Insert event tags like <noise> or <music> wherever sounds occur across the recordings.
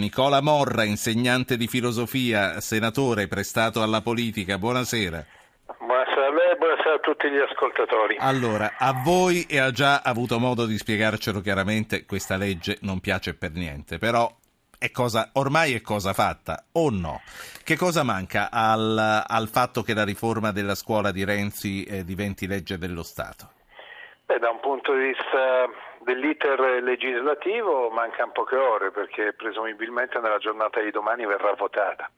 Nicola Morra, insegnante di filosofia, senatore prestato alla politica, buonasera. Buonasera a lei e buonasera a tutti gli ascoltatori. Allora, a voi e ha già avuto modo di spiegarcelo chiaramente, questa legge non piace per niente, però è cosa, ormai è cosa fatta o no? Che cosa manca al, al fatto che la riforma della scuola di Renzi eh, diventi legge dello Stato? Beh, da un punto di vista dell'iter legislativo mancano poche ore perché presumibilmente nella giornata di domani verrà votata.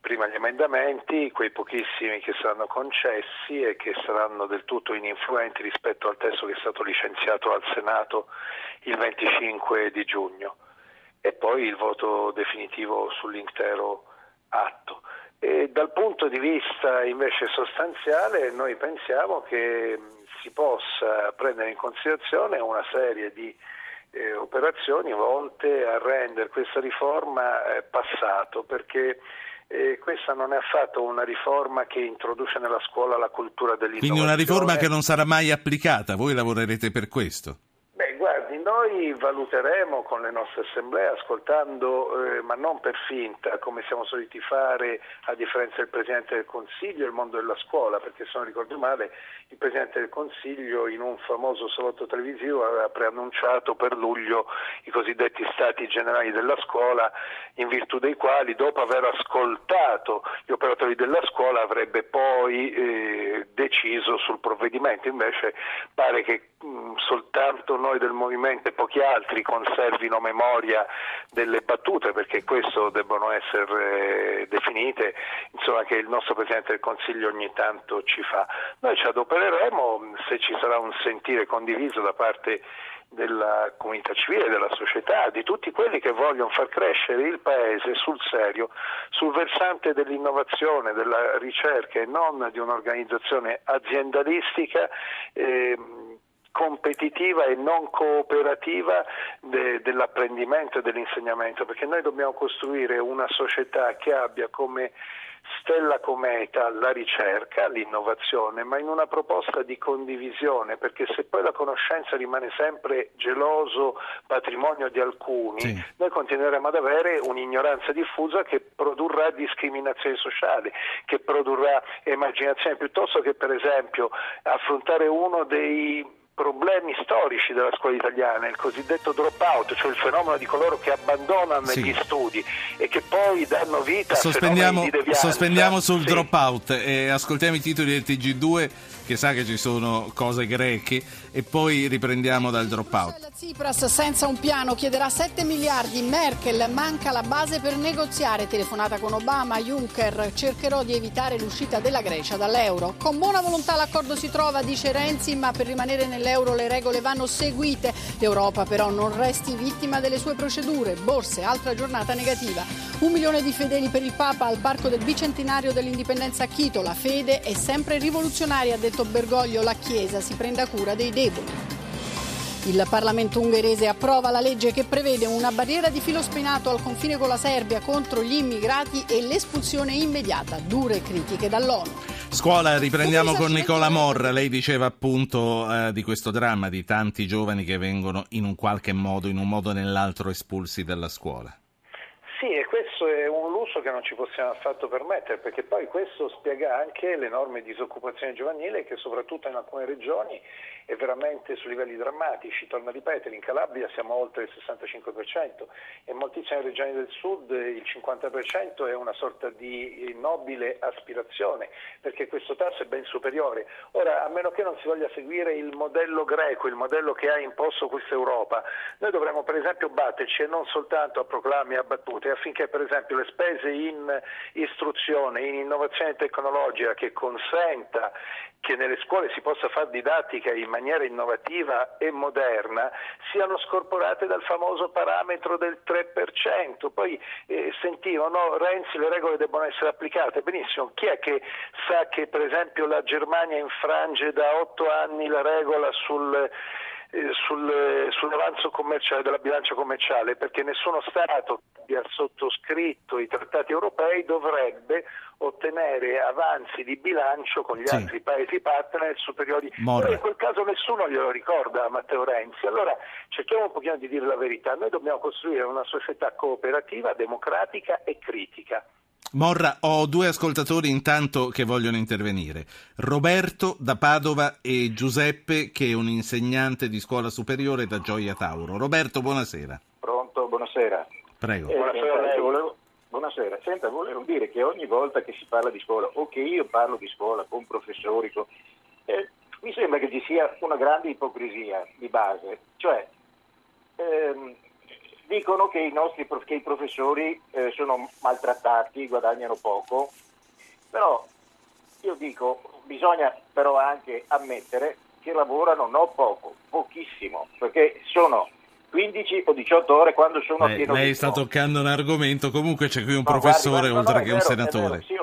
Prima gli emendamenti, quei pochissimi che saranno concessi e che saranno del tutto ininfluenti rispetto al testo che è stato licenziato al Senato il 25 di giugno e poi il voto definitivo sull'intero atto. E dal punto di vista invece sostanziale noi pensiamo che si possa prendere in considerazione una serie di eh, operazioni volte a rendere questa riforma eh, passato, perché eh, questa non è affatto una riforma che introduce nella scuola la cultura dell'innovazione. Quindi una riforma che non sarà mai applicata, voi lavorerete per questo? Noi valuteremo con le nostre assemblee, ascoltando, eh, ma non per finta, come siamo soliti fare, a differenza del Presidente del Consiglio, il mondo della scuola, perché se non ricordo male, il Presidente del Consiglio in un famoso salotto televisivo aveva preannunciato per luglio i cosiddetti stati generali della scuola, in virtù dei quali, dopo aver ascoltato gli operatori della scuola, avrebbe poi eh, deciso sul provvedimento. Invece pare che mh, soltanto noi del Movimento sicuramente pochi altri conservino memoria delle battute perché questo debbono essere eh, definite, insomma che il nostro Presidente del Consiglio ogni tanto ci fa. Noi ci adopereremo se ci sarà un sentire condiviso da parte della comunità civile, della società, di tutti quelli che vogliono far crescere il Paese sul serio, sul versante dell'innovazione, della ricerca e non di un'organizzazione aziendalistica. Eh, competitiva e non cooperativa de, dell'apprendimento e dell'insegnamento, perché noi dobbiamo costruire una società che abbia come stella cometa la ricerca, l'innovazione, ma in una proposta di condivisione, perché se poi la conoscenza rimane sempre geloso patrimonio di alcuni, sì. noi continueremo ad avere un'ignoranza diffusa che produrrà discriminazione sociale, che produrrà emarginazione, piuttosto che per esempio affrontare uno dei problemi storici della scuola italiana, il cosiddetto drop out, cioè il fenomeno di coloro che abbandonano sì. gli studi e che poi danno vita sospendiamo, a fenomeni di devianza. Sospendiamo sul sì. drop out e ascoltiamo i titoli del TG2 che sa che ci sono cose greche e poi riprendiamo dal drop out. Tsipras senza un piano chiederà 7 miliardi, Merkel manca la base per negoziare, telefonata con Obama, Juncker cercherò di evitare l'uscita della Grecia dall'euro. Con buona volontà l'accordo si trova, dice Renzi, ma per rimanere nell'euro le regole vanno seguite. L'Europa però non resti vittima delle sue procedure. Borse, altra giornata negativa. Un milione di fedeli per il Papa al parco del bicentenario dell'indipendenza a Quito. La fede è sempre rivoluzionaria, ha detto Bergoglio, la Chiesa si prenda cura dei deboli. Il Parlamento ungherese approva la legge che prevede una barriera di filo spinato al confine con la Serbia contro gli immigrati e l'espulsione immediata. Dure critiche dall'ONU. Scuola, riprendiamo con Nicola Morra. Lei diceva appunto eh, di questo dramma di tanti giovani che vengono in un qualche modo, in un modo o nell'altro, espulsi dalla scuola. Sì, e questo è un lusso che non ci possiamo affatto permettere, perché poi questo spiega anche l'enorme disoccupazione giovanile che soprattutto in alcune regioni è veramente su livelli drammatici. Torno a ripetere, in Calabria siamo oltre il 65% e in moltissime regioni del sud il 50% è una sorta di nobile aspirazione, perché questo tasso è ben superiore. Ora, a meno che non si voglia seguire il modello greco, il modello che ha imposto questa Europa, noi dovremmo per esempio batterci e non soltanto a proclami e a battute, affinché per esempio le spese in istruzione, in innovazione tecnologica che consenta che nelle scuole si possa fare didattica in maniera innovativa e moderna siano scorporate dal famoso parametro del 3%. Poi eh, sentivo, no, Renzi le regole debbono essere applicate, benissimo, chi è che sa che per esempio la Germania infrange da otto anni la regola sul eh, sul, sull'avanzo commerciale della bilancia commerciale perché nessuno Stato che abbia sottoscritto i trattati europei dovrebbe ottenere avanzi di bilancio con gli sì. altri paesi partner superiori. Però in quel caso nessuno glielo ricorda a Matteo Renzi. Allora cerchiamo un pochino di dire la verità. Noi dobbiamo costruire una società cooperativa, democratica e critica. Morra, ho due ascoltatori intanto che vogliono intervenire. Roberto da Padova e Giuseppe che è un insegnante di scuola superiore da Gioia Tauro. Roberto, buonasera. Pronto, buonasera. Prego. Eh, buonasera, volevo, buonasera. Senta, volevo dire che ogni volta che si parla di scuola o che io parlo di scuola con professori, con, eh, mi sembra che ci sia una grande ipocrisia di base. Cioè, ehm, dicono che i nostri che i professori eh, sono maltrattati, guadagnano poco, però io dico bisogna però anche ammettere che lavorano non poco, pochissimo, perché sono 15 o 18 ore quando sono lei, a pieno Lei sta toccando un argomento, comunque c'è qui un no, professore guardi, oltre no, che un senatore. Sì,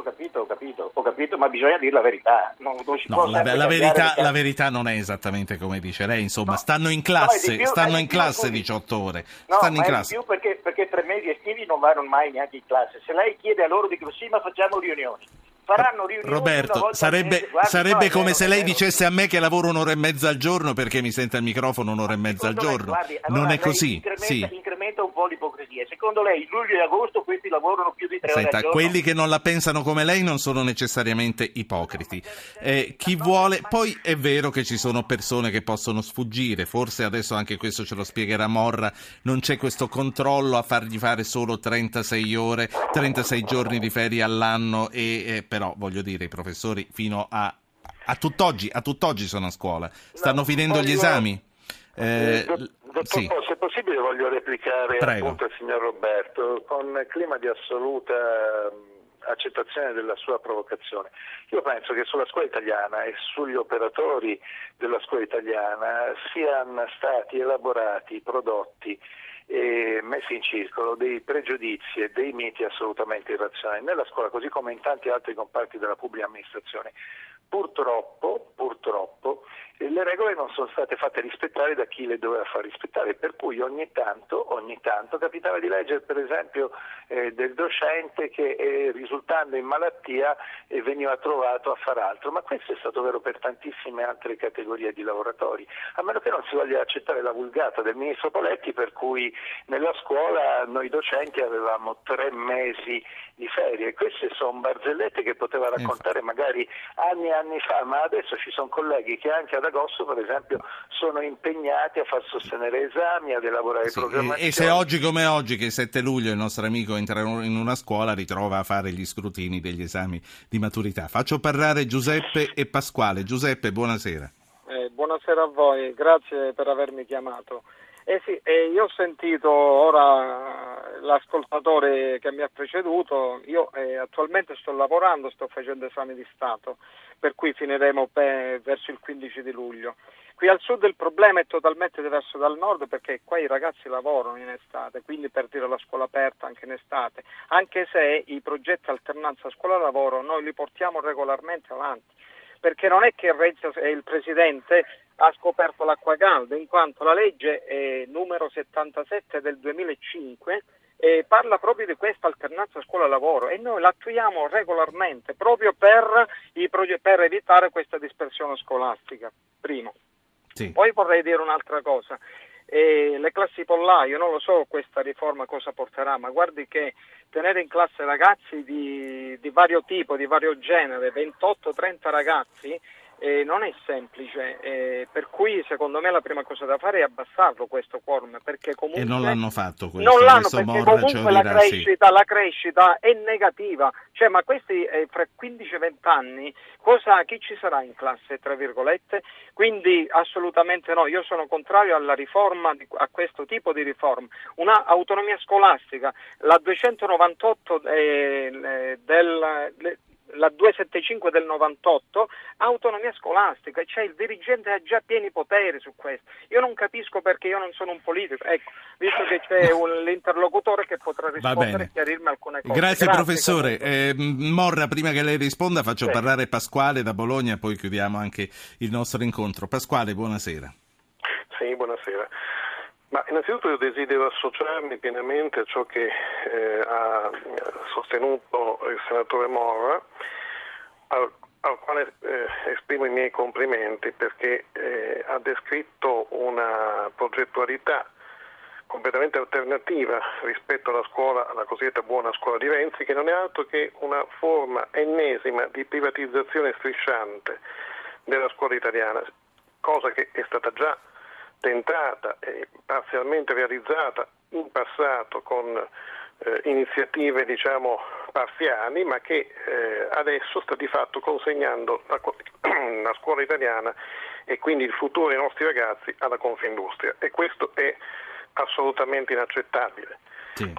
ho capito, ho capito, ma bisogna dire la verità. Non, non no, la, la, verità, la, verità, non è esattamente come dice lei, insomma, stanno in classe, più, stanno in classe 18 ore. No, stanno in classe. più perché, perché tre mesi estivi non vanno mai neanche in classe. Se lei chiede a loro, dicono sì, ma facciamo riunioni faranno riunioni Roberto, sarebbe, Guardi, sarebbe no, come vero, se lei dicesse a me che lavoro un'ora e mezza al giorno perché mi sente al microfono un'ora e mezza al giorno. Guardi, allora non è così. Incrementa, sì. incrementa, un po' l'ipocrisia. Secondo lei, luglio e agosto questi lavorano più di tre Senta, ore quelli che non la pensano come lei non sono necessariamente ipocriti. Eh, chi vuole, poi è vero che ci sono persone che possono sfuggire, forse adesso anche questo ce lo spiegherà Morra, non c'è questo controllo a fargli fare solo 36 ore, 36 giorni di ferie all'anno e eh, però voglio dire i professori fino a, a, tutt'oggi, a tutt'oggi sono a scuola, stanno no, finendo gli esami. Eh, sì. se possibile voglio replicare Prego. appunto al signor Roberto con clima di assoluta accettazione della sua provocazione. Io penso che sulla scuola italiana e sugli operatori della scuola italiana siano stati elaborati prodotti e messi in circolo dei pregiudizi e dei miti assolutamente irrazionali nella scuola così come in tanti altri comparti della pubblica amministrazione. Purtroppo, purtroppo le regole non sono state fatte rispettare da chi le doveva far rispettare, per cui ogni tanto, ogni tanto capitava di leggere per esempio eh, del docente che eh, risultando in malattia eh, veniva trovato a far altro, ma questo è stato vero per tantissime altre categorie di lavoratori, a meno che non si voglia accettare la vulgata del ministro Poletti per cui nella scuola noi docenti avevamo tre mesi di ferie, queste sono barzellette che poteva raccontare magari anni e anni fa, ma adesso ci sono colleghi che anche ad agosto per esempio sono impegnati a far sostenere esami, ad elaborare sì, programmazioni. E se oggi come oggi, che il 7 luglio il nostro amico entra in una scuola, ritrova a fare gli scrutini degli esami di maturità. Faccio parlare Giuseppe e Pasquale. Giuseppe, buonasera. Eh, buonasera a voi, grazie per avermi chiamato. Eh sì, eh, io ho sentito ora l'ascoltatore che mi ha preceduto, io eh, attualmente sto lavorando, sto facendo esami di Stato, per cui finiremo pe- verso il 15 di luglio. Qui al sud il problema è totalmente diverso dal nord perché qua i ragazzi lavorano in estate, quindi per dire la scuola aperta anche in estate, anche se i progetti alternanza scuola-lavoro noi li portiamo regolarmente avanti perché non è che il Presidente ha scoperto l'acqua calda, in quanto la legge eh, numero 77 del 2005 eh, parla proprio di questa alternanza scuola-lavoro e noi l'attuiamo regolarmente proprio per, proge- per evitare questa dispersione scolastica. Primo. Sì. Poi vorrei dire un'altra cosa. Eh, le classi pollaio, non lo so questa riforma cosa porterà, ma guardi che tenere in classe ragazzi di, di vario tipo, di vario genere, 28-30 ragazzi, eh, non è semplice, eh, per cui secondo me la prima cosa da fare è abbassarlo questo quorum. Perché comunque e non l'hanno fatto questo. Non l'hanno questo perché comunque la crescita, sì. la crescita, è negativa. Cioè, ma questi eh, fra 15-20 anni cosa, chi ci sarà in classe, tra virgolette? Quindi assolutamente no, io sono contrario alla riforma, a questo tipo di riforma. Una autonomia scolastica, la 298 eh, del, la 275 del 98, autonomia scolastica, cioè il dirigente ha già pieni poteri su questo. Io non capisco perché io non sono un politico, ecco, visto che c'è <laughs> un, l'interlocutore che potrà rispondere e chiarirmi alcune cose. Grazie, Grazie professore. Eh, Morra, prima che lei risponda faccio sì. parlare Pasquale da Bologna, poi chiudiamo anche il nostro incontro. Pasquale, buonasera. Sì, buonasera. Ma innanzitutto io desidero associarmi pienamente a ciò che eh, ha sostenuto il senatore Morra, al, al quale eh, esprimo i miei complimenti perché eh, ha descritto una progettualità completamente alternativa rispetto alla scuola, alla cosiddetta buona scuola di Renzi, che non è altro che una forma ennesima di privatizzazione strisciante della scuola italiana, cosa che è stata già tentata e parzialmente realizzata in passato con eh, iniziative diciamo parziali, ma che eh, adesso sta di fatto consegnando la, <clears throat> la, scuola italiana e quindi il futuro dei nostri ragazzi alla Confindustria e questo è assolutamente inaccettabile. Sì.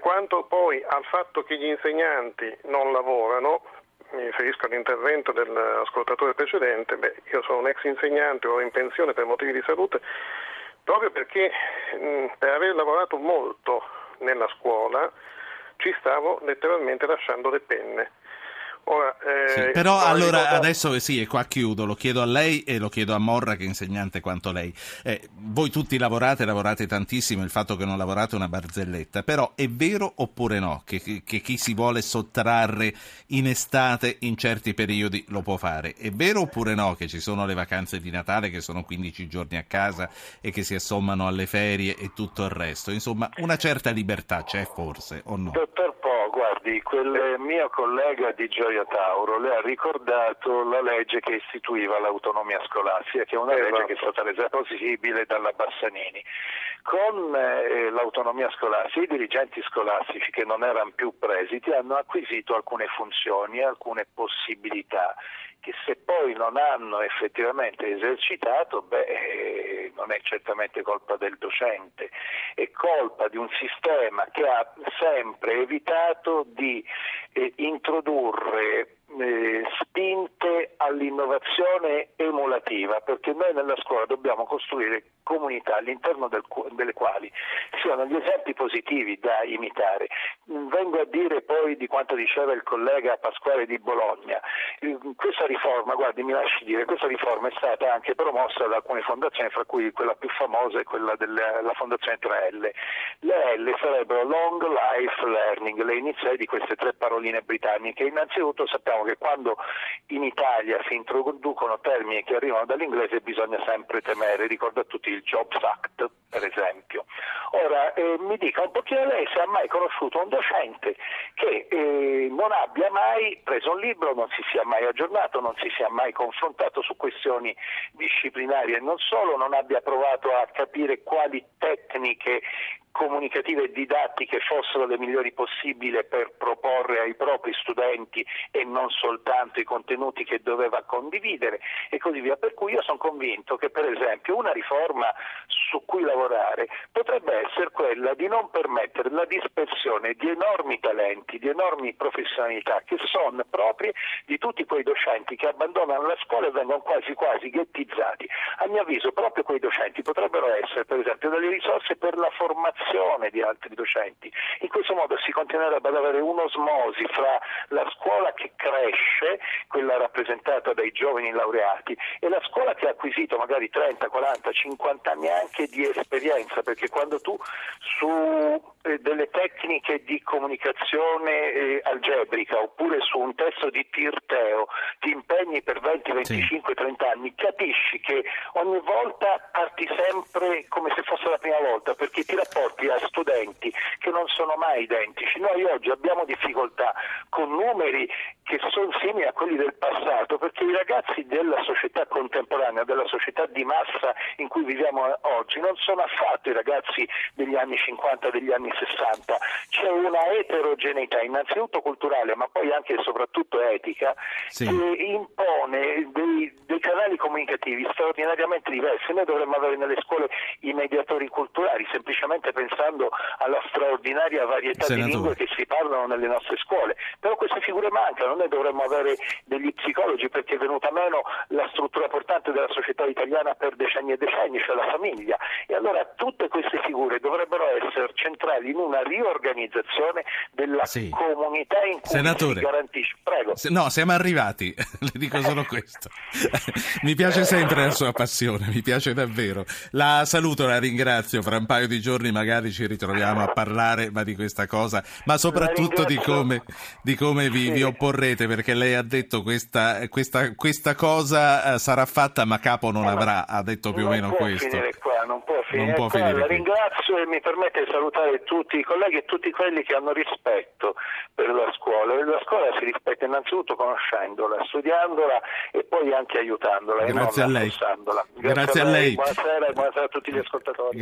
quanto poi al fatto che gli insegnanti non lavorano, mi riferisco all'intervento dell'ascoltatore precedente, beh, io sono un ex insegnante, ero in pensione per motivi di salute, proprio perché mh, per aver lavorato molto nella scuola ci stavo letteralmente lasciando le penne. Ora, eh, sì, però allora ricordato... adesso sì, e qua chiudo, lo chiedo a lei e lo chiedo a Morra che è insegnante quanto lei. Eh, voi tutti lavorate, lavorate tantissimo, il fatto che non lavorate è una barzelletta, però è vero oppure no che, che, chi si vuole sottrarre in estate in certi periodi lo può fare? È vero oppure no che ci sono le vacanze di Natale che sono 15 giorni a casa e che si assommano alle ferie e tutto il resto? Insomma, una certa libertà c'è forse o no? Dottor guardi, quel mio collega di Gioia Tauro le ha ricordato la legge che istituiva l'autonomia scolastica, che è una legge che è stata resa possibile dalla Bassanini. Con eh, l'autonomia scolastica i dirigenti scolastici che non erano più presidi hanno acquisito alcune funzioni alcune possibilità che se poi non hanno effettivamente esercitato, beh, eh, non è certamente colpa del docente, è colpa di un sistema che ha sempre evitato di eh, introdurre eh, spinte all'innovazione emulativa, perché noi nella scuola dobbiamo costruire comunità all'interno del, delle quali siano gli esempi positivi da imitare. Vengo a dire poi di quanto diceva il collega Pasquale di Bologna. Questa riforma, guardi, mi lasci dire, questa riforma è stata anche promossa da alcune fondazioni, fra cui quella più famosa è quella della fondazione 3L. Le L sarebbero Long Life Learning, le iniziali di queste tre paroline britanniche. Innanzitutto sappiamo che quando in Italia si introducono termini che arrivano dall'inglese bisogna sempre temere, ricorda a tutti il Jobs Act per esempio. Ora eh, mi dica un pochino lei se ha mai conosciuto un docente che eh, non abbia mai preso un libro, non si sia mai aggiornato, non si sia mai confrontato su questioni disciplinari e non solo, non abbia provato a capire quali tecniche comunicative e didattiche fossero le migliori possibili per proporre ai propri studenti e non soltanto i contenuti che doveva condividere e così via. Per cui io sono convinto che per esempio una riforma su cui lavorare potrebbe essere quella di non permettere la dispersione di enormi talenti, di enormi professionalità che sono proprie di tutti quei docenti che abbandonano la scuola e vengono quasi quasi ghettizzati. A mio avviso proprio quei docenti potrebbero essere per esempio delle risorse per la formazione di altri docenti. In questo modo si continuerebbe ad avere un'osmosi fra la scuola che cresce, quella rappresentata dai giovani laureati, e la scuola che ha acquisito magari 30, 40, 50 anni anche di esperienza, perché quando tu su eh, delle tecniche di comunicazione eh, algebrica oppure su un testo di Tirteo ti impegni per 20, 25, sì. 30 anni, capisci che ogni volta parti sempre come se fosse la prima volta, perché ti rapporti a studenti che non sono mai identici. Noi oggi abbiamo difficoltà con numeri che sono simili a quelli del passato perché i ragazzi della società contemporanea, della società di massa in cui viviamo oggi, non sono affatto i ragazzi degli anni 50, degli anni 60. C'è una eterogeneità, innanzitutto culturale, ma poi anche e soprattutto etica, sì. che impone dei, dei canali comunicativi straordinariamente diversi. Noi dovremmo avere nelle scuole i mediatori culturali, semplicemente pensando alla straordinaria varietà Senatore. di lingue che si parlano nelle nostre scuole, però queste figure mancano, noi scuole dovremmo avere degli psicologi perché è venuta meno la struttura portante della società italiana per decenni e decenni, cioè la famiglia. E allora tutte queste figure dovrebbero essere centrali in una riorganizzazione della Sì. comunità in cui Senatore. si garantisce. Prego. Se- No, siamo arrivati, <laughs> le dico solo questo. <laughs> mi piace sempre la sua passione, mi piace davvero. La saluto, la ringrazio, fra un paio di giorni magari ci ritroviamo a parlare ma di questa cosa, ma soprattutto di come, di come vi, Sì. vi opporrete, perché lei ha detto questa, questa, questa cosa eh, sarà fatta ma capo non avrà, ha detto più o non meno questo. Qua, non può finire può qua. finire ringrazio e mi permette di salutare tutti i colleghi e tutti quelli che hanno rispetto per la scuola. La scuola si rispetta innanzitutto conoscendola, studiandola e poi anche aiutandola Grazie e non a lei. affossandola. Grazie a lei. Buonasera e buonasera a tutti gli ascoltatori.